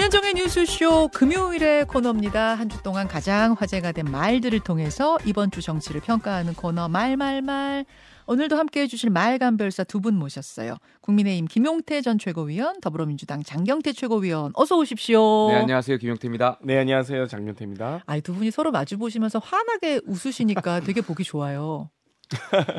김현정의 뉴스쇼 금요일의 코너입니다. 한 주 동안 가장 화제가 된 말들을 통해서 이번 주 정치를 평가하는 코너 말말말. 오늘도 함께해 주실 말간별사 두 분 모셨어요. 국민의힘 김용태 전 최고위원, 더불어민주당 장경태 최고위원. 어서 오십시오. 네, 안녕하세요. 김용태입니다. 네, 안녕하세요. 장경태입니다. 아이, 두 분이 서로 마주 보시면서 환하게 웃으시니까 되게 보기 좋아요.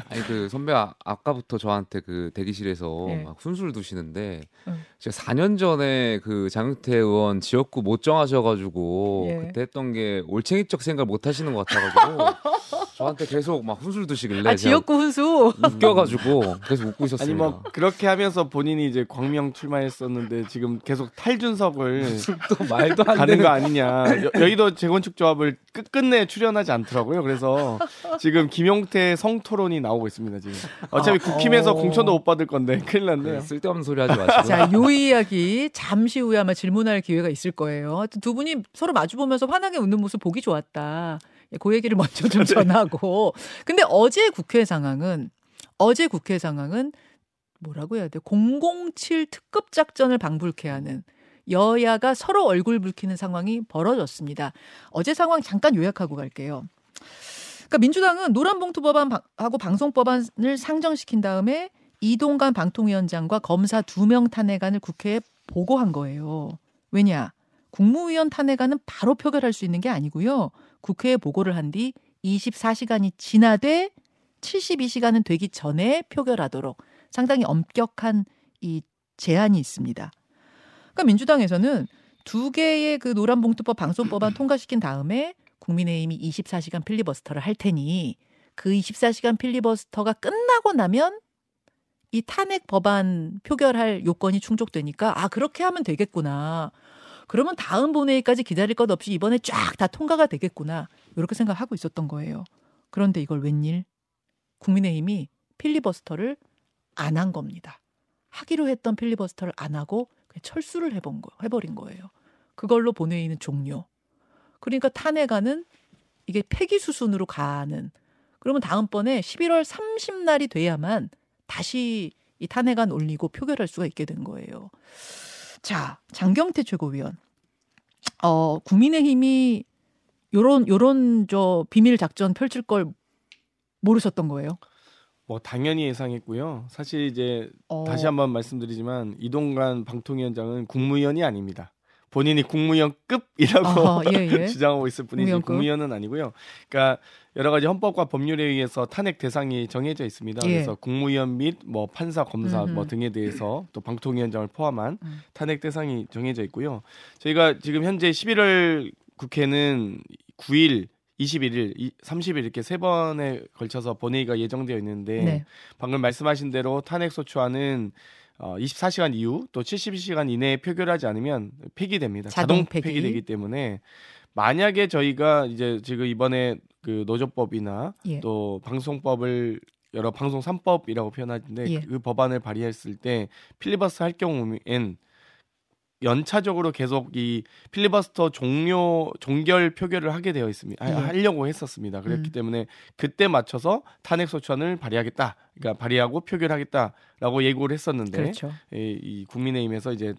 아니 그 선배 아, 아까부터 저한테 그 대기실에서 네. 막 훈수를 두시는데 응. 제가 4년 전에 그 장윤태 의원 지역구 못 정하셔가지고 예. 그때 했던 게 올챙이적 생각 못 하시는 것 같아가지고 저한테 계속 막 훈수를 두시길래 아, 지역구 훈수. 웃겨가지고 계속 웃고 있었습니다. 아니 뭐 그렇게 하면서 본인이 이제 광명 출마했었는데 지금 계속 탈준석을 또 말도 안 되는 거 아니냐. 여, 여의도 재건축 조합을 끝끝내 출연하지 않더라고요. 그래서 지금 김용태 성 토론이 나오고 있습니다. 지금 어차피 어, 국힘에서 어. 공천도 못 받을 건데 큰일 났네요. 그 쓸데없는 소리 하지 마시고 자, 요 이야기 잠시 후에 아마 질문할 기회가 있을 거예요. 하여튼 두 분이 서로 마주 보면서 환하게 웃는 모습 보기 좋았다. 예, 그 얘기를 먼저 좀 전하고. 근데 어제 국회 상황은 어제 국회 상황은 뭐라고 해야 돼? 007 특급 작전을 방불케 하는 여야가 서로 얼굴 붉히는 상황이 벌어졌습니다. 어제 상황 잠깐 요약하고 갈게요. 그러니까 민주당은 노란봉투 법안하고 방송법안을 상정시킨 다음에 이동관 방통위원장과 검사 두 명 탄핵안을 국회에 보고한 거예요. 왜냐? 국무위원 탄핵안은 바로 표결할 수 있는 게 아니고요. 국회에 보고를 한 뒤 24시간이 지나되 72시간은 되기 전에 표결하도록 상당히 엄격한 이 제한이 있습니다. 그러니까 민주당에서는 두 개의 그 노란봉투법 방송법안 통과시킨 다음에 국민의힘이 24시간 필리버스터를 할 테니 그 24시간 필리버스터가 끝나고 나면 이 탄핵 법안 표결할 요건이 충족되니까 아 그렇게 하면 되겠구나. 그러면 다음 본회의까지 기다릴 것 없이 이번에 쫙 다 통과가 되겠구나. 이렇게 생각하고 있었던 거예요. 그런데 이걸 웬일? 국민의힘이 필리버스터를 안 한 겁니다. 하기로 했던 필리버스터를 안 하고 철수를 해본 거, 해버린 거예요. 그걸로 본회의는 종료. 그러니까 탄핵안은 이게 폐기 수순으로 가는. 그러면 다음번에 11월 30날이 돼야만 다시 이 탄핵안 올리고 표결할 수가 있게 된 거예요. 자, 장경태 최고위원. 어, 국민의힘이 요런 요런 저 비밀 작전 펼칠 걸 모르셨던 거예요? 뭐 당연히 예상했고요. 사실 이제 어, 다시 한번 말씀드리지만 이동관 방통위원장은 국무위원이 아닙니다. 본인이 국무위원급이라고 아, 예, 예. 주장하고 있을 뿐이지 국무위원급. 국무위원은 아니고요. 그러니까 여러 가지 헌법과 법률에 의해서 탄핵 대상이 정해져 있습니다. 예. 그래서 국무위원 및 뭐 판사, 검사 음흠. 뭐 등에 대해서 또 방통위원장을 포함한 음. 탄핵 대상이 정해져 있고요. 저희가 지금 현재 11월 국회는 9일 21일, 이- 30일 이렇게 세 번에 걸쳐서 본회의가 예정되어 있는데 네. 방금 말씀하신 대로 탄핵 소추안은 어, 24시간 이후 또 72시간 이내에 표결하지 않으면 폐기됩니다. 자동 폐기. 폐기되기 때문에 만약에 저희가 이제 지금 이번에 그 노조법이나 예. 또 방송법을 여러 방송 3법이라고 표현하는데 예. 그 법안을 발의했을 때 필리버스터 할 경우엔 연차적으로 계속 이 필리버스터 종료 종결 표결을 하게 되어 있습니다. 하- 예. 하려고 했었습니다. 그렇기 음. 때문에 그때 맞춰서 탄핵 소추안을 발의하겠다. 그러니까 발의하고 표결하겠다라고 예고를 했었는데 그렇죠. 이, 이 국민의힘에서 이제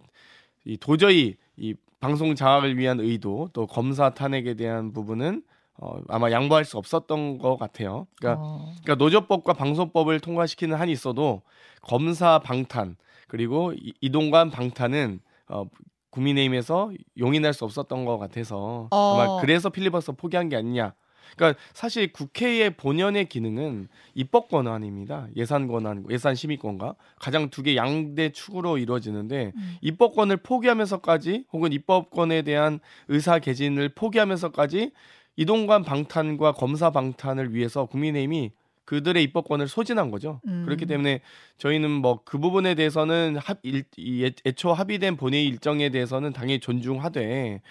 이 도저히 이 방송 장악을 위한 의도 또 검사 탄핵에 대한 부분은 어, 아마 양보할 수 없었던 것 같아요. 그러니까 어, 그러니까 노조법과 방송법을 통과시키는 한이 있어도 검사 방탄 그리고 이- 이동관 방탄은 어, 국민의힘에서 용인할 수 없었던 것 같아서 어. 아마 그래서 필리버스터 포기한 게 아니냐. 그러니까 사실 국회의 본연의 기능은 입법 권한입니다. 예산 권한, 예산 심의권과 가장 두 개 양대 축으로 이루어지는데 음. 입법권을 포기하면서까지 혹은 입법권에 대한 의사 개진을 포기하면서까지 이동관 방탄과 검사 방탄을 위해서 국민의힘이 그들의 입법권을 소진한 거죠. 음. 그렇기 때문에 저희는 뭐 그 부분에 대해서는 합, 일, 이 애- 애초 합의된 본회의 일정에 대해서는 당연히 존중하되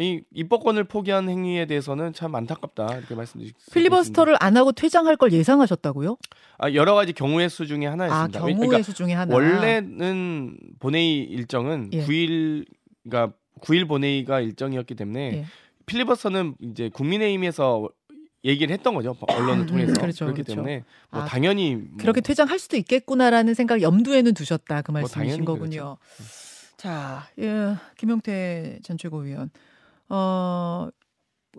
이 입법권을 포기한 행위에 대해서는 참 안타깝다 이렇게 말씀드리겠습니다. 필리버스터를 안 하고 퇴장할 걸 예상하셨다고요? 아, 여러 가지 경우의 수 중에 아, 하나였습니다. 경우의 그러니까 수 중에 하나. 원래는 본회의 일정은 예. 9일 그러니까 9일 본회의가 일정이었기 때문에 예. 필리버스터는 이제 국민의힘에서 얘기를 했던 거죠 언론을 음, 통해서 그렇죠, 그렇기 그렇죠. 때문에 뭐 아, 당연히 뭐 그렇게 퇴장할 수도 있겠구나라는 생각을 염두에는 두셨다 그뭐 말씀이신 당연히 거군요. 그렇죠. 자, 예, 김용태 전 최고위원. 어,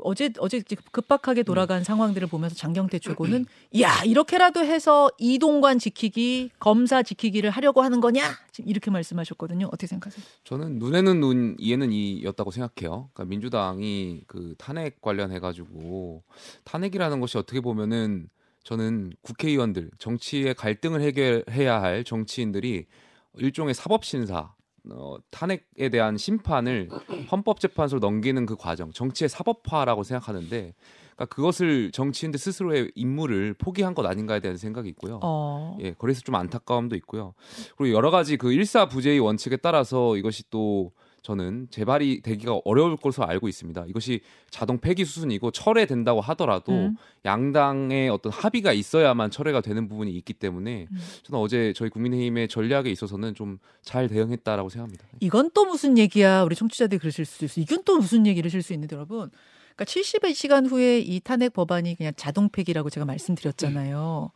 어제 어제 급박하게 돌아간 상황들을 보면서 장경태 최고는 야 이렇게라도 해서 이동관 지키기 검사 지키기를 하려고 하는 거냐 지금 이렇게 말씀하셨거든요 어떻게 생각하세요? 저는 눈에는 눈, 이에는 이였다고 생각해요. 그러니까 민주당이 그 탄핵 관련해 가지고 탄핵이라는 것이 어떻게 보면은 저는 국회의원들 정치의 갈등을 해결해야 할 정치인들이 일종의 사법 심사 어, 탄핵에 대한 심판을 헌법재판소로 넘기는 그 과정, 정치의 사법화라고 생각하는데, 그러니까 그것을 정치인들 스스로의 임무를 포기한 것 아닌가에 대한 생각이 있고요. 어. 예, 그래서 좀 안타까움도 있고요. 그리고 여러 가지 그 일사부재의 원칙에 따라서 이것이 또 저는 재발이 되기가 어려울 것으로 알고 있습니다. 이것이 자동 폐기 수순이고 철회된다고 하더라도 음. 양당의 어떤 합의가 있어야만 철회가 되는 부분이 있기 때문에 음. 저는 어제 저희 국민의힘의 전략에 있어서는 좀 잘 대응했다라고 생각합니다. 이건 또 무슨 얘기야? 우리 청취자들이 그러실 수도 있어. 이건 또 무슨 얘기를 하실 수 있는데 여러분. 그러니까 70의 시간 후에 이 탄핵 법안이 그냥 자동 폐기라고 제가 말씀드렸잖아요.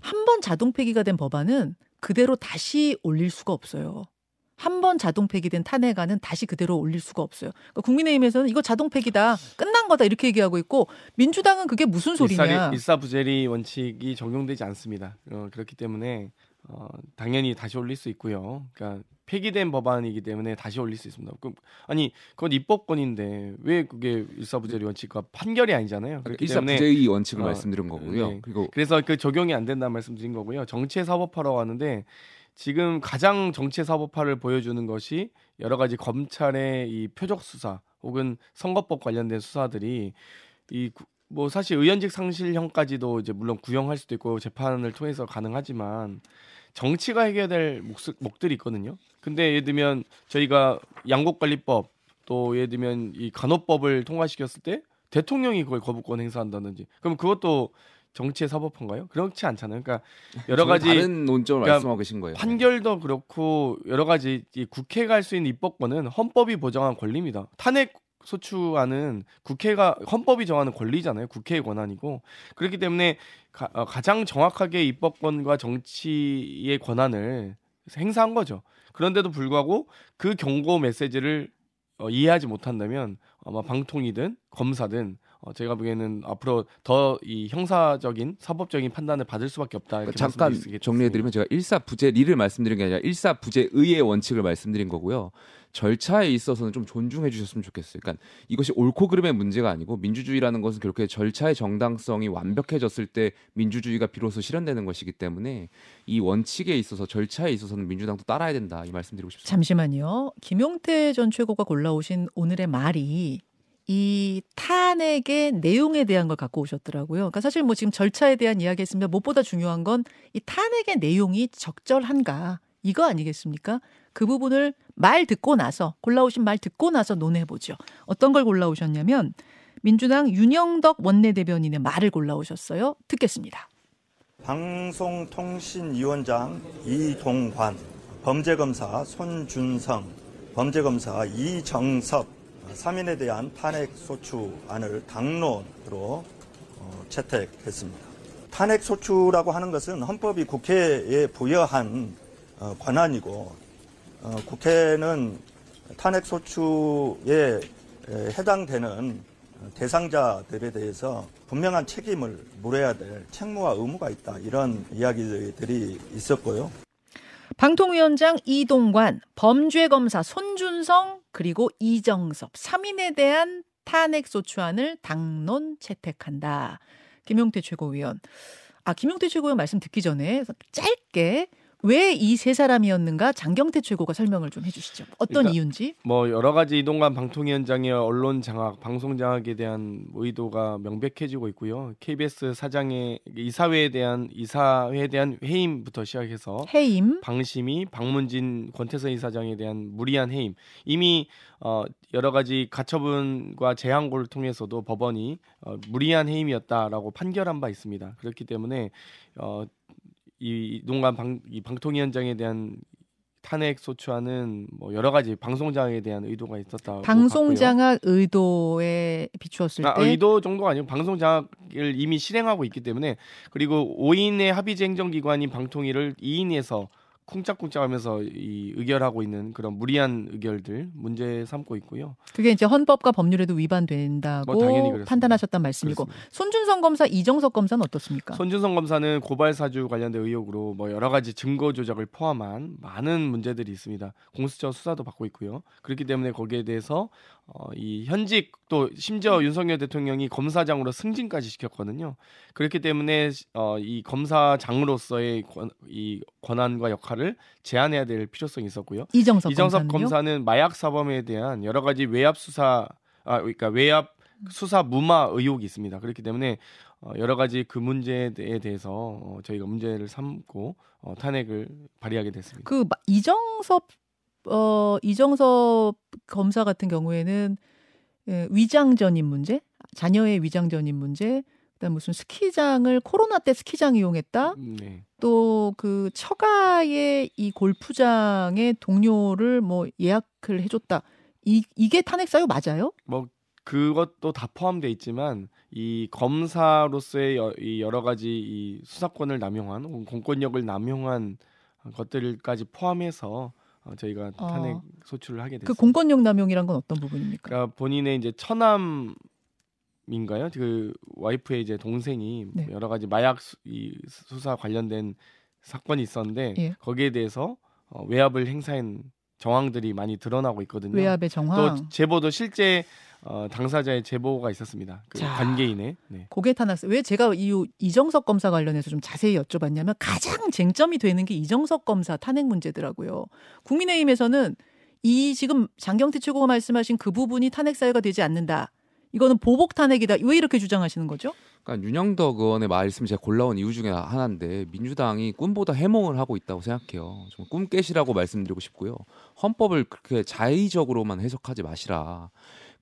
한 번 자동 폐기가 된 법안은 그대로 다시 올릴 수가 없어요. 한 번 자동 폐기된 탄핵안은 다시 그대로 올릴 수가 없어요. 그러니까 국민의힘에서는 이거 자동 폐기다, 끝난 거다 이렇게 얘기하고 있고 민주당은 그게 무슨 소리냐? 일사리, 일사부재리 원칙이 적용되지 않습니다. 어, 그렇기 때문에 어, 당연히 다시 올릴 수 있고요. 그러니까 폐기된 법안이기 때문에 다시 올릴 수 있습니다. 그럼 아니 그건 입법권인데 왜 그게 일사부재리 원칙과 판결이 아니잖아요. 그렇기 때문에 일사부재의 원칙을 어, 말씀드린 거고요. 네. 그리고 그래서 그 적용이 안 된다는 말씀드린 거고요. 정치의 사법화라고 하는데 지금 가장 정치의 사법화를 보여주는 것이 여러 가지 검찰의 이 표적 수사 혹은 선거법 관련된 수사들이 이 뭐 사실 의원직 상실형까지도 이제 물론 구형할 수도 있고 재판을 통해서 가능하지만 정치가 해결될 몫- 목들이 있거든요. 근데 예를 들면 저희가 양곡관리법 또 예를 들면 이 간호법을 통과시켰을 때 대통령이 그걸 거부권 행사한다든지 그럼 그것도 정치의 사법화인가요? 그렇지 않잖아요. 그러니까 여러 가지 다른 논점을 그러니까 말씀하고 계신 거예요. 판결도 그렇고 여러 가지 이 국회가 할 수 있는 입법권은 헌법이 보장한 권리입니다. 탄핵 소추안은 국회가 헌법이 정하는 권리잖아요. 국회의 권한이고 그렇기 때문에 가, 어, 가장 정확하게 입법권과 정치의 권한을 행사한 거죠. 그런데도 불구하고 그 경고 메시지를 어, 이해하지 못한다면 아마 방통이든 검사든 어, 제가 보기에는 앞으로 더 이 형사적인 사법적인 판단을 받을 수밖에 없다. 이렇게 그러니까 잠깐 말씀드릴 수 있겠습니다. 정리해드리면 제가 일사부재리를 말씀드린 게 아니라 일사부재의의 원칙을 말씀드린 거고요. 절차에 있어서는 좀 존중해 주셨으면 좋겠어요. 그러니까 이것이 옳고 그름의 문제가 아니고 민주주의라는 것은 그렇게 절차의 정당성이 완벽해졌을 때 민주주의가 비로소 실현되는 것이기 때문에 이 원칙에 있어서 절차에 있어서는 민주당도 따라야 된다 이 말씀드리고 싶습니다. 잠시만요. 김용태 전 최고가 골라오신 오늘의 말이 이 탄핵의 내용에 대한 걸 갖고 오셨더라고요. 그러니까 사실 뭐 지금 절차에 대한 이야기 했습니다. 무엇보다 중요한 건 이 탄핵의 내용이 적절한가 이거 아니겠습니까? 그 부분을 말 듣고 나서 골라오신 말 듣고 나서 논해 보죠. 어떤 걸 골라오셨냐면 민주당 윤영덕 원내대변인의 말을 골라오셨어요. 듣겠습니다. 방송통신위원장 이동관, 범죄검사 손준성, 범죄검사 이정섭 3인에 대한 탄핵소추안을 당론으로 어, 채택했습니다. 탄핵소추라고 하는 것은 헌법이 국회에 부여한 어, 권한이고 어, 국회는 탄핵소추에 에, 해당되는 대상자들에 대해서 분명한 책임을 물어야 될 책무와 의무가 있다. 이런 이야기들이 있었고요. 방통위원장 이동관, 범죄검사 손준성, 그리고 이정섭 3인에 대한 탄핵소추안을 당론 채택한다. 김용태 최고위원. 아, 김용태 최고위원 말씀 듣기 전에 짧게 왜 이 세 사람이었는가 장경태 최고가 설명을 좀 해주시죠. 어떤 그러니까 이유인지. 뭐 여러 가지 이동관 방통위원장의 언론 장악, 방송 장악에 대한 의도가 명백해지고 있고요. KBS 사장의 이사회에 대한 이사회에 대한 해임부터 시작해서 해임. 방심이 박문진 권태선 이사장에 대한 무리한 해임 이미 어, 여러 가지 가처분과 재항고를 통해서도 법원이 어, 무리한 해임이었다라고 판결한 바 있습니다. 그렇기 때문에 어, 이 이동관 방, 이 방통위원장에 대한 탄핵 소추안은 뭐 여러 가지 방송장에 대한 의도가 있었다. 방송장악 의도에 비추었을 아, 때 의도 정도가 아니고 방송장악을 이미 실행하고 있기 때문에 그리고 5인의 합의제 행정기관인 방통위를 2인에서 쿵짝쿵짝하면서 이 의결하고 있는 그런 무리한 의결들 문제 삼고 있고요. 그게 이제 헌법과 법률에도 위반된다고 뭐. 판단하셨단 말씀이고 그렇습니다. 손준성 검사, 이정석 검사는 어떻습니까? 손준성 검사는 고발 사주 관련된 의혹으로 뭐 여러 가지 증거 조작을 포함한 많은 문제들이 있습니다. 공수처 수사도 받고 있고요. 그렇기 때문에 거기에 대해서 어, 이 현직 또 심지어 윤석열 대통령이 검사장으로 승진까지 시켰거든요. 그렇기 때문에 어, 이 검사장으로서의 권, 이 권한과 역할을 제한해야 될 필요성이 있었고요. 이정석, 이정석? 검사는 마약 사범에 대한 여러 가지 외압 수사 아 그러니까 외압 수사 무마 의혹이 있습니다. 그렇기 때문에 어, 여러 가지 그 문제에 대해서 어, 저희가 문제를 삼고 어, 탄핵을 발의하게 됐습니다. 그 마- 이정섭 어 이정섭 검사 같은 경우에는 예, 위장 전입 문제, 자녀의 위장 전입 문제, 그다음 무슨 스키장을 코로나 때 스키장 이용했다. 음, 네. 또그 처가의 이 골프장의 동료를 뭐 예약을 해줬다. 이 이게 탄핵 사유 맞아요? 뭐 그것도 다 포함되어 있지만 이 검사로서의 여, 이 여러 가지 이 수사권을 남용한 공권력을 남용한 것들까지 포함해서 어, 저희가 어. 탄핵 소추를 하게 됐습니다. 그 공권력 남용이란 건 어떤 부분입니까? 그러니까 본인의 이제 처남 인가요? 그 와이프의 이제 동생이 네. 여러 가지 마약 수, 이 수사 관련된 사건이 있었는데 예. 거기에 대해서 어, 외압을 행사한 정황들이 많이 드러나고 있거든요. 외압의 정황. 또 제보도 실제 어, 당사자의 제보가 있었습니다. 그 자. 관계인의. 네. 고개 탄핵. 왜 제가 이 이정석 검사 관련해서 좀 자세히 여쭤봤냐면 가장 쟁점이 되는 게 이정석 검사 탄핵 문제더라고요. 국민의힘에서는 이 지금 장경태 최고가 말씀하신 그 부분이 탄핵 사유가 되지 않는다. 이거는 보복 탄핵이다. 왜 이렇게 주장하시는 거죠? 그러니까 윤영덕 의원의 말씀 제가 골라온 이유 중에 하나인데 민주당이 꿈보다 해몽을 하고 있다고 생각해요. 정말 꿈 깨시라고 말씀드리고 싶고요. 헌법을 그렇게 자의적으로만 해석하지 마시라.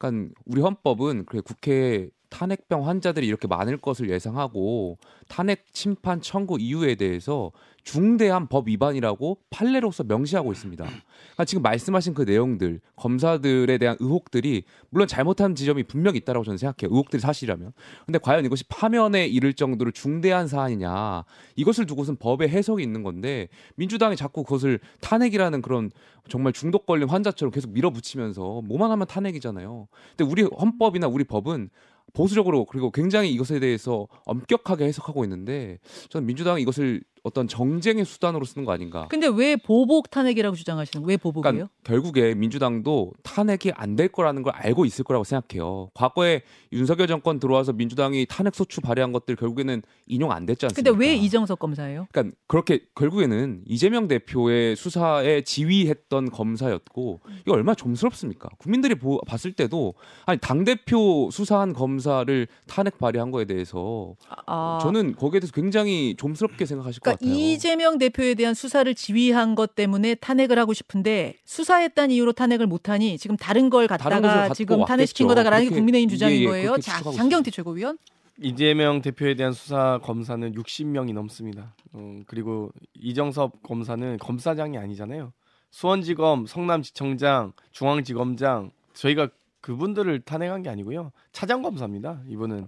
그러니까 우리 헌법은 그래 국회 탄핵병 환자들이 이렇게 많을 것을 예상하고 탄핵 심판 청구 이유에 대해서 중대한 법 위반이라고 판례로서 명시하고 있습니다. 그러니까 지금 말씀하신 그 내용들 검사들에 대한 의혹들이 물론 잘못한 지점이 분명히 있다라고 저는 생각해요. 의혹들이 사실이라면. 근데 과연 이것이 파면에 이를 정도로 중대한 사안이냐 이것을 두고선 법의 해석이 있는 건데 민주당이 자꾸 그것을 탄핵이라는 그런 정말 중독 걸린 환자처럼 계속 밀어붙이면서 뭐만 하면 탄핵이잖아요. 근데 우리 헌법이나 우리 법은 보수적으로 그리고 굉장히 이것에 대해서 엄격하게 해석하고 있는데 저는 민주당이 이것을 어떤 정쟁의 수단으로 쓰는 거 아닌가. 근데 왜 보복 탄핵이라고 주장하시는 거예요? 왜 보복이에요? 그러니까 결국에 민주당도 탄핵이 안 될 거라는 걸 알고 있을 거라고 생각해요. 과거에 윤석열 정권 들어와서 민주당이 탄핵 소추 발의한 것들 결국에는 인용 안 됐지 않습니까? 근데 왜 이정석 검사예요? 그러니까 그렇게 결국에는 이재명 대표의 수사에 지휘했던 검사였고 이거 얼마나 좀스럽습니까? 국민들이 보, 봤을 때도 아니 당 대표 수사한 검사를 탄핵 발의한 거에 대해서 아, 저는 거기에 대해서 굉장히 좀스럽게 생각하실 것 그러니까. 이재명 대표에 대한 수사를 지휘한 것 때문에 탄핵을 하고 싶은데 수사했다는 이유로 탄핵을 못하니 지금 다른 걸 다른 갖다가 갖고 지금 탄핵시킨. 거다라는 게 국민의힘 예, 주장인 예, 거예요. 그렇게 자, 장경태 최고위원. 이재명 대표에 대한 수사 검사는 60명이 넘습니다. 음, 그리고 이정섭 검사는 검사장이 아니잖아요. 수원지검, 성남지청장, 중앙지검장 저희가 그분들을 탄핵한 게 아니고요. 차장 검사입니다. 이분은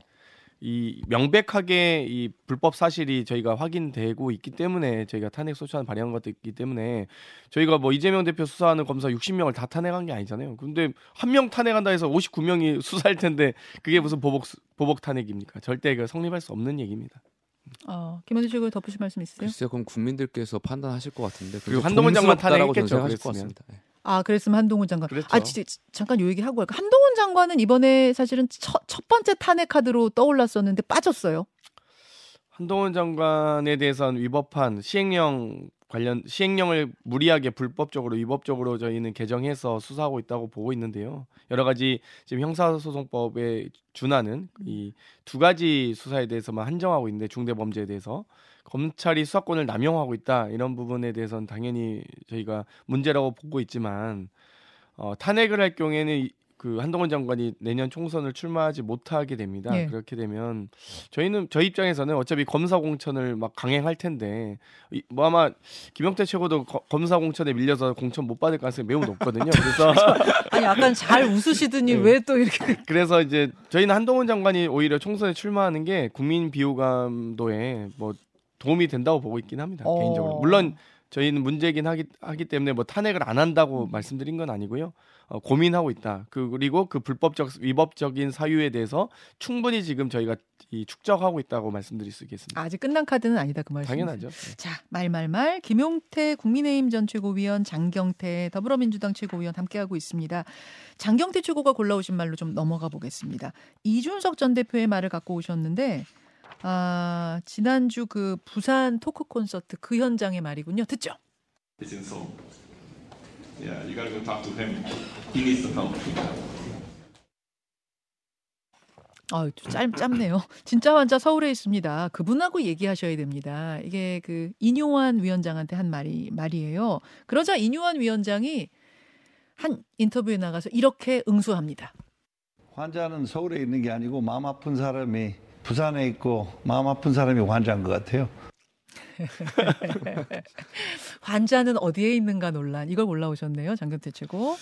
이 명백하게 이 불법 사실이 저희가 확인되고 있기 때문에 저희가 탄핵 소추안 발의한 것도 있기 때문에 저희가 뭐 이재명 대표 수사하는 검사 60명을 다 탄핵한 게 아니잖아요. 근데 한 명 탄핵한다 해서 59명이 수사할 텐데 그게 무슨 보복 수- 보복 탄핵입니까? 절대 그 성립할 수 없는 얘기입니다. 어, 김현주 최고위 덧붙일 말씀 있으세요? 글쎄요, 그럼 국민들께서 판단하실 것 같은데 그리고 한동훈 장관 탄핵했겠죠, 생각하실 것 그랬으면. 같습니다. 예. 아, 그랬으면 한동훈 장관. 그랬죠. 아, 진짜 잠깐 요 얘기 하고 갈까? 한동훈 장관은 이번에 사실은 첫, 첫 번째 탄핵 카드로 떠올랐었는데 빠졌어요. 한동훈 장관에 대해서는 위법한 시행령 관련 시행령을 무리하게 불법적으로 위법적으로 저희는 개정해서 수사하고 있다고 보고 있는데요. 여러 가지 지금 형사소송법에 준하는 이 두 가지 수사에 대해서만 한정하고 있는데 중대범죄에 대해서 검찰이 수사권을 남용하고 있다 이런 부분에 대해서는 당연히 저희가 문제라고 보고 있지만 어, 탄핵을 할 경우에는 이- 그 한동훈 장관이 내년 총선을 출마하지 못하게 됩니다. 예. 그렇게 되면 저희는 저희 입장에서는 어차피 검사 공천을 막 강행할 텐데 이- 뭐 아마 김영태 최고도 거- 검사 공천에 밀려서 공천 못 받을 가능성이 매우 높거든요. 그래서 아니, 약간 잘 웃으시더니 네. 왜또 이렇게. 그래서 이제 저희는 한동훈 장관이 오히려 총선에 출마하는 게 국민 비호감도에 뭐 도움이 된다고 보고 있긴 합니다. 어. 개인적으로 물론 저희는 문제긴 하기, 하기 때문에 뭐 탄핵을 안 한다고 말씀드린 건 아니고요. 어, 고민하고 있다. 그, 그리고 그 불법적 위법적인 사유에 대해서 충분히 지금 저희가 이 축적하고 있다고 말씀드릴 수 있겠습니다. 아직 끝난 카드는 아니다 그 말씀. 당연하죠. 네. 자, 말말말 김용태 국민의힘 전 최고위원 장경태 더불어민주당 최고위원 함께하고 있습니다. 장경태 최고가 골라오신 말로 좀 넘어가 보겠습니다. 이준석 전 대표의 말을 갖고 오셨는데 아, 지난주 그 부산 토크 콘서트 그 현장의 말이군요. 듣죠? It's in Seoul. Yeah, you gotta go talk to him. He needs some help. 아, 짧 짧네요. 진짜 환자 서울에 있습니다. 그분하고 얘기하셔야 됩니다. 이게 그 인요한 위원장한테 한 말이 말이에요. 그러자 인요한 위원장이 한 인터뷰에 나가서 이렇게 응수합니다. 환자는 서울에 있는 게 아니고 마음 아픈 사람이 부산에 있고 마음 아픈 사람이 환자인 것 같아요. 환자는 어디에 있는가 논란 이걸 올라오셨네요. 장경태 최고.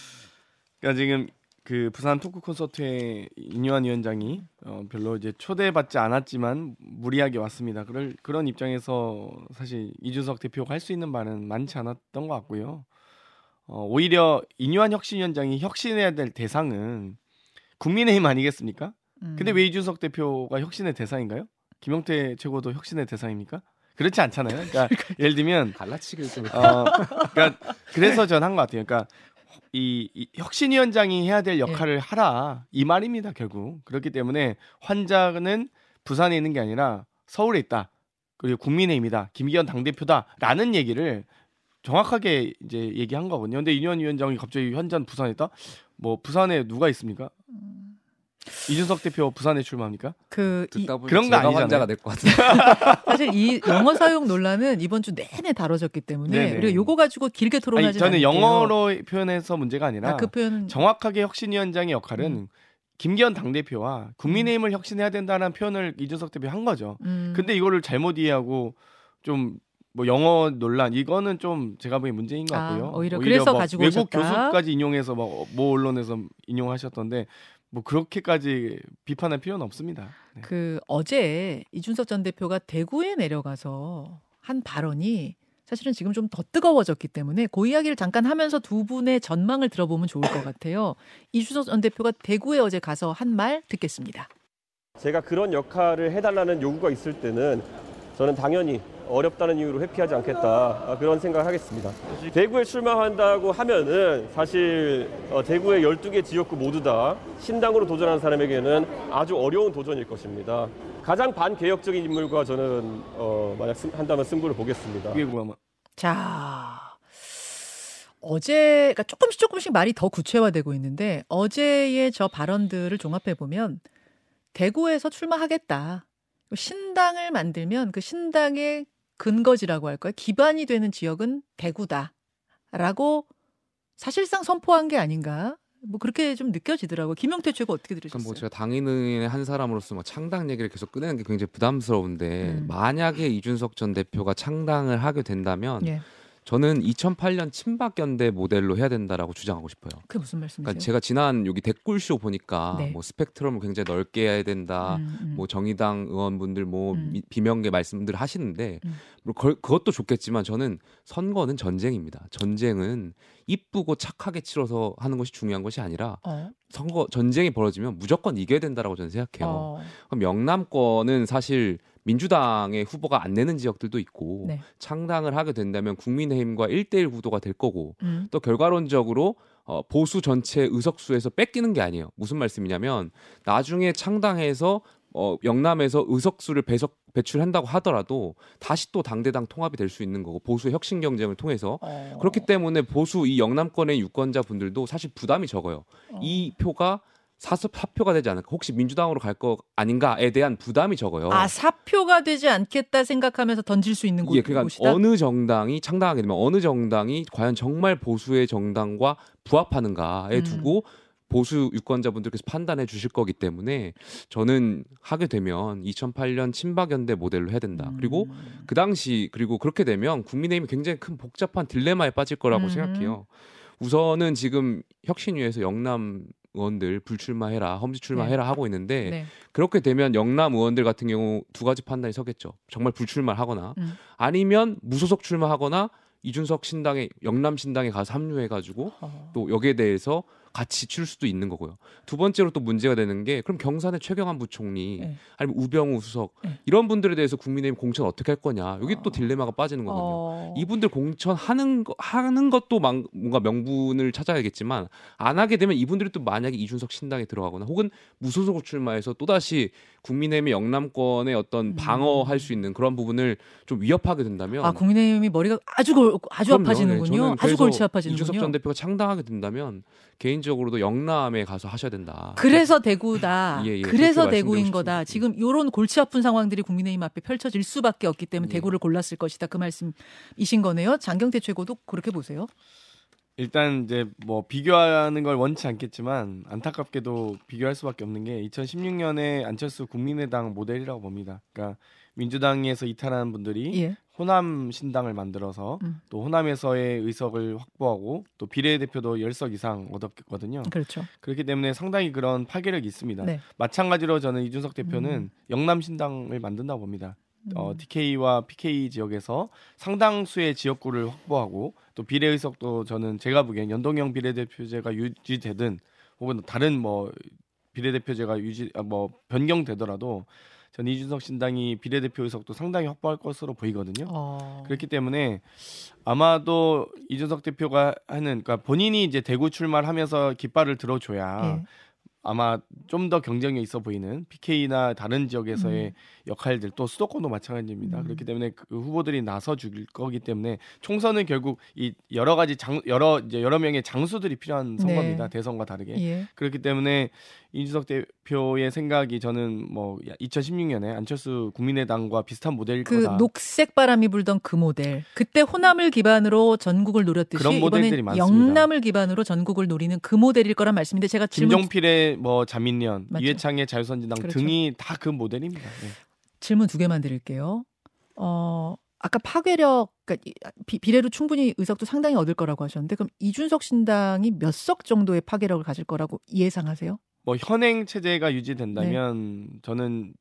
그러니까 지금 그 부산 토크 콘서트에 인유한 위원장이 어, 별로 이제 초대받지 않았지만 무리하게 왔습니다. 그럴 그런 입장에서 사실 이준석 대표가 할 수 있는 말은 많지 않았던 것 같고요. 어, 오히려 인유한 혁신위원장이 혁신해야 될 대상은 국민의힘 아니겠습니까? 음. 근데 왜 이준석 대표가 혁신의 대상인가요? 김용태 최고도 혁신의 대상입니까? 그렇지 않잖아요. 그러니까 예를 들면 갈라치기를 좀 어, 그러니까 그래서 전 한 것 같아요. 그러니까 이, 이 혁신위원장이 해야 될 역할을 하라 이 말입니다. 결국 그렇기 때문에 환자는 부산에 있는 게 아니라 서울에 있다. 그리고 국민의힘이다. 김기현 당대표다라는 얘기를 정확하게 이제 얘기한 거거든요. 근데 이현 위원장이 갑자기 현장 부산에 있다? 뭐 부산에 누가 있습니까? 이준석 대표 부산에 출마합니까? 그 이, 듣다 보니 그런 거 제가 아니잖아요. 환자가 될 것 같은데. 사실 이 영어 사용 논란은 이번 주 내내 다뤄졌기 때문에 네네. 우리가 요거 가지고 길게 토론하지 저는 않을게요. 영어로 표현해서 문제가 아니라 아, 그 표현은 정확하게 혁신위원장의 역할은 음. 김기현 당대표와 국민의힘을 혁신해야 된다는 표현을 이준석 대표 한 거죠. 음, 근데 이거를 잘못 이해하고 좀뭐 영어 논란 이거는 좀 제가 보기엔 문제인 것 아, 같고요. 오히려 그래서 뭐 가지고 외국 오셨다. 교수까지 인용해서 뭐, 모 언론에서 인용하셨던데 뭐 그렇게까지 비판할 필요는 없습니다. 네. 그 어제 이준석 전 대표가 대구에 내려가서 한 발언이 사실은 지금 좀 더 뜨거워졌기 때문에 그 이야기를 잠깐 하면서 두 분의 전망을 들어보면 좋을 것 같아요. 이준석 전 대표가 대구에 어제 가서 한 말 듣겠습니다. 제가 그런 역할을 해달라는 요구가 있을 때는 저는 당연히 어렵다는 이유로 회피하지 않겠다 아, 그런 생각을 하겠습니다. 대구에 출마한다고 하면은 사실 어, 대구의 12개 지역구 모두 다 신당으로 도전하는 사람에게는 아주 어려운 도전일 것입니다. 가장 반개혁적인 인물과 저는 어, 만약 승- 한다면 승부를 보겠습니다. 뭐야? 자, 어제, 그러니까 조금씩 조금씩 말이 더 구체화되고 있는데 어제의 저 발언들을 종합해 보면 대구에서 출마하겠다. 신당을 만들면 그 신당의 근거지라고 할까요? 기반이 되는 지역은 대구다. 라고 사실상 선포한 게 아닌가? 뭐 그렇게 좀 느껴지더라고요. 김용태 최고 어떻게 그러니까 들으셨어요? 뭐 제가 당인의 한 사람으로서 뭐 창당 얘기를 계속 꺼내는 게 굉장히 부담스러운데 음. 만약에 이준석 전 대표가 창당을 하게 된다면 예. 저는 2008년 친박 연대 모델로 해야 된다라고 주장하고 싶어요. 그게 무슨 말씀이세요? 그러니까 제가 지난 여기 댓글쇼 보니까 네. 뭐 스펙트럼을 굉장히 넓게 해야 된다. 음, 음. 뭐 정의당 의원분들 뭐 음. 미- 비명계 말씀들 하시는데 음. 뭐 그, 그것도 좋겠지만 저는 선거는 전쟁입니다. 전쟁은 이쁘고 착하게 치러서 하는 것이 중요한 것이 아니라 어, 선거 전쟁이 벌어지면 무조건 이겨야 된다라고 저는 생각해요. 어, 그럼 영남권은 사실 민주당의 후보가 안 내는 지역들도 있고 네. 창당을 하게 된다면 국민의힘과 1대1 구도가 될 거고 음, 또 결과론적으로 어, 보수 전체 의석수에서 뺏기는 게 아니에요. 무슨 말씀이냐면 나중에 창당해서 어, 영남에서 의석수를 배석 배출한다고 하더라도 다시 또 당대당 통합이 될 수 있는 거고 보수 혁신 경쟁을 통해서 어. 그렇기 때문에 보수 이 영남권의 유권자 분들도 사실 부담이 적어요. 어. 이 표가 사서 사표가 되지 않을까? 혹시 민주당으로 갈 거 아닌가에 대한 부담이 적어요. 아 사표가 되지 않겠다 생각하면서 던질 수 있는 곳, 예, 그러니까 곳이다. 어느 정당이 창당하게 되면 어느 정당이 과연 정말 보수의 정당과 부합하는가에 음. 두고 보수 유권자분들께서 판단해 주실 거기 때문에 저는 하게 되면 2008년 친박연대 모델로 해야 된다. 음. 그리고 그 당시 그리고 그렇게 되면 국민의힘이 굉장히 큰 복잡한 딜레마에 빠질 거라고 음. 생각해요. 우선은 지금 혁신위에서 영남 의원들 불출마해라, 험지 출마해라 하고 있는데 네. 그렇게 되면 영남 의원들 같은 경우 두 가지 판단이 서겠죠. 정말 불출마를 하거나 음. 아니면 무소속 출마하거나 이준석 신당에 영남 신당에 가서 합류해가지고 어. 또 여기에 대해서 같이 칠 수도 있는 거고요. 두 번째로 또 문제가 되는 게 그럼 경산의 최경환 부총리 네. 아니면 우병우 수석 네. 이런 분들에 대해서 국민의힘 공천 어떻게 할 거냐 여기 또 딜레마가 빠지는 거거든요. 어. 이분들 공천 하는 거, 하는 것도 망- 뭔가 명분을 찾아야겠지만 안 하게 되면 이분들이 또 만약에 이준석 신당에 들어가거나 혹은 무소속으로 출마해서 또 다시 국민의힘의 영남권의 어떤 방어할 수 있는 그런 부분을 좀 위협하게 된다면 음. 아 국민의힘이 머리가 아주 골, 아주 그럼요. 네, 아파지는군요. 저는 아주 골치 이준석 아파지는군요. 전 대표가 창당하게 된다면 개인적으로도 영남에 가서 하셔야 된다. 그래서 대구다. 예, 예, 그래서 대구인 거다. 지금 요런 골치 아픈 상황들이 국민의힘 앞에 펼쳐질 수밖에 없기 때문에 예. 대구를 골랐을 것이다. 그 말씀이신 거네요. 장경태 최고도 그렇게 보세요. 일단 이제 뭐 비교하는 걸 원치 않겠지만 안타깝게도 비교할 수밖에 없는 게 2016년에 안철수 국민의당 모델이라고 봅니다. 그러니까 민주당에서 이탈한 분들이 예. 호남 신당을 만들어서 음. 또 호남에서의 의석을 확보하고 또 비례대표도 10석 이상 얻었거든요. 그렇죠. 그렇기 때문에 상당히 그런 파괴력이 있습니다. 네. 마찬가지로 저는 이준석 대표는 음. 영남 신당을 만든다고 봅니다. 어, DK와 PK 지역에서 상당수의 지역구를 확보하고 또 비례 의석도 저는 제가 보기엔 연동형 비례대표제가 유지되든 혹은 다른 뭐 비례대표제가 유지 아, 뭐 변경되더라도 전 이준석 신당이 비례대표 의석도 상당히 확보할 것으로 보이거든요. 어. 그렇기 때문에 아마도 이준석 대표가 하는 그러니까 본인이 이제 대구 출마를 하면서 깃발을 들어줘야 예. 아마 좀 더 경쟁력 있어 보이는 PK나 다른 지역에서의 음. 역할들 또 수도권도 마찬가지입니다. 음. 그렇기 때문에 그 후보들이 나서 줄 거기 때문에 총선은 결국 이 여러 가지 장 여러 이제 여러 명의 장수들이 필요한 선거입니다. 네. 대선과 다르게. 예. 그렇기 때문에 이준석 대표의 생각이 저는 뭐 2016년에 안철수 국민의당과 비슷한 모델일 그 거다. 녹색 바람이 불던 그 모델. 그때 호남을 기반으로 전국을 노렸듯이 그런 모델들이 이번엔 많습니다. 영남을 기반으로 전국을 노리는 그 모델일 거란 말씀인데 제가 질문 김종필의 뭐 자민련, 맞죠. 이해창의 자유선진당 그렇죠. 등이 다 그 모델입니다. 네. 질문 두 개만 드릴게요. 어, 아까 파괴력, 그러니까 이- 비, 비례로 충분히 의석도 상당히 얻을 거라고 하셨는데, 그럼 이준석 신당이 몇 석 정도의 파괴력을 가질 거라고 예상하세요? 뭐 현행 체제가 유지된다면 네. 저는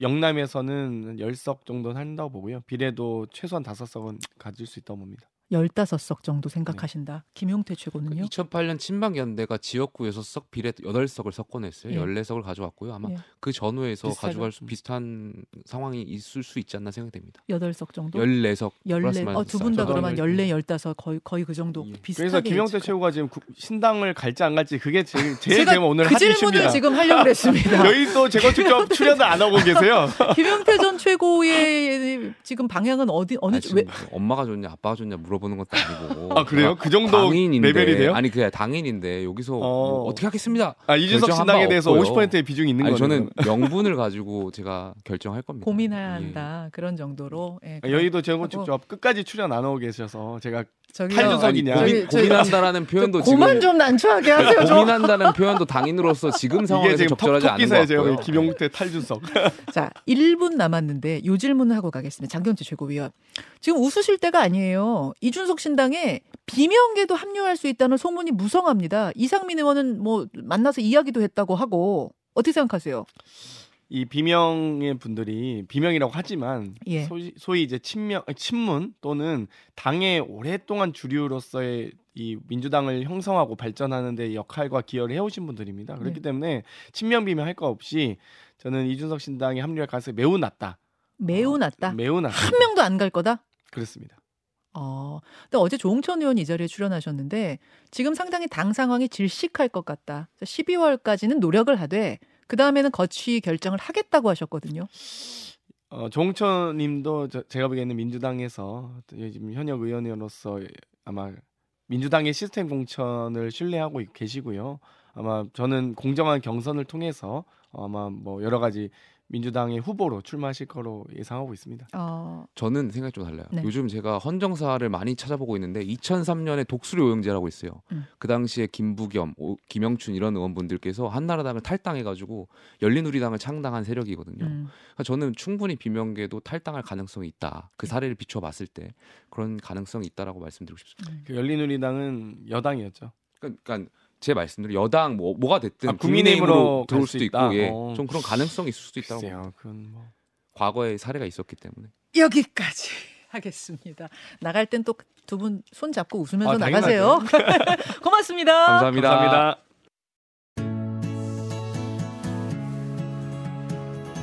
영남에서는 10석 정도는 한다고 보고요. 비례도 최소한 5석은 가질 수 있다고 봅니다. 15석 네. 정도 생각하신다. 김용태 최고는요? 2008년 친박연대가 지역구에서 석 비례 8석을 석권했어요. 예. 14석을 가져왔고요. 아마 예. 그 전후에서 비슷하죠. 가져갈 수 비슷한 상황이 있을 수 있지 않나 생각됩니다. 8석 정도? 14석 14. 어, 두 분 다 그러면 열- 14, 15 거의 거의 그 정도 예. 비슷하게. 그래서 예측할- 최고가 지금 구- 신당을 갈지 안 갈지 그게 제일 제일 제가 오늘 그 질문을. 지금 하려고 그랬습니다. 여기 또 제가 직접 출연을 안 하고 계세요. 김용태 전 최고의 지금 방향은 어디 어느 아니, 왜 엄마가 좋냐 아빠가 좋냐 물어 보는 것도 아니고 아, 그래요? 그 정도 당인인데, 레벨이 돼요? 아니 그냥 당인인데 여기서 어. 뭐 어떻게 하겠습니다. 아 이준석 신당에 바 대해서 없고요. 50%의 비중이 있는 거죠. 저는 명분을 가지고 제가 결정할 겁니다. 고민해야 예. 한다. 그런 정도로. 예, 아, 여의도 직접 끝까지 출연 안 하고 계셔서 제가. 아니, 고민, 고민한다라는 표현도 지금 고만 좀 난처하게 하세요. 좀. 고민한다는 표현도 당인으로서 지금 상황에서 지금 적절하지 않은 것. 같고요. 김용태 탈주석. 자, 1분 남았는데 요 질문을 하고 가겠습니다. 장경태 최고위원. 지금 웃으실 때가 아니에요. 이준석 신당에 비명계도 합류할 수 있다는 소문이 무성합니다. 이상민 의원은 뭐 만나서 이야기도 했다고 하고 어떻게 생각하세요? 이 비명의 분들이 비명이라고 하지만 예. 소위, 소위 이제 친명 친문 또는 당의 오랫동안 주류로서의 이 민주당을 형성하고 발전하는 데 역할과 기여를 해오신 분들입니다. 그렇기 네. 때문에 친명 비명 할 거 없이 저는 이준석 신당이 합류할 가능성이 매우 낮다. 매우 낮다. 매우 낮다. 한 명도 안 갈 거다? 그렇습니다. 어. 근데 어제 조홍천 의원이 이 자리에 출연하셨는데 지금 상당히 당 상황이 질식할 것 같다. 12월까지는 노력을 하되 그 다음에는 거취 결정을 하겠다고 하셨거든요. 어, 조홍천님도 저- 제가 보기에는 민주당에서 지금 현역 의원으로서 아마 민주당의 시스템 공천을 신뢰하고 계시고요. 아마 저는 공정한 경선을 통해서 아마 뭐 여러 가지 민주당의 후보로 출마하실 거로 예상하고 있습니다. 어, 저는 생각이 좀 달라요. 네. 요즘 제가 헌정사를 많이 찾아보고 있는데 2003년에 독수리 오용제라고 있어요. 음. 그 당시에 김부겸, 오- 김영춘 이런 의원분들께서 한나라당을 탈당해가지고 열린우리당을 창당한 세력이거든요. 음. 그러니까 저는 충분히 비명계도 탈당할 가능성이 있다. 그 사례를 비춰봤을 때 그런 가능성이 있다라고 말씀드리고 싶습니다. 그 열린우리당은 여당이었죠. 그러니까, 그러니까 제 말씀대로 여당 뭐 뭐가 됐든 아, 국민의힘으로 들어올 수 수도 있다? 있고, 예, 어. 좀 그런 가능성이 있을 수도 있다고. 글쎄요, 그건 뭐 과거에 사례가 있었기 때문에. 여기까지 알겠습니다. 나갈 땐 또 두 분 손 잡고 웃으면서 아, 나가세요. 고맙습니다. 감사합니다. 감사합니다.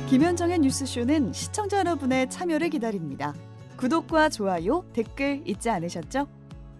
김현정의 뉴스쇼는 시청자 여러분의 참여를 기다립니다. 구독과 좋아요, 댓글 잊지 않으셨죠?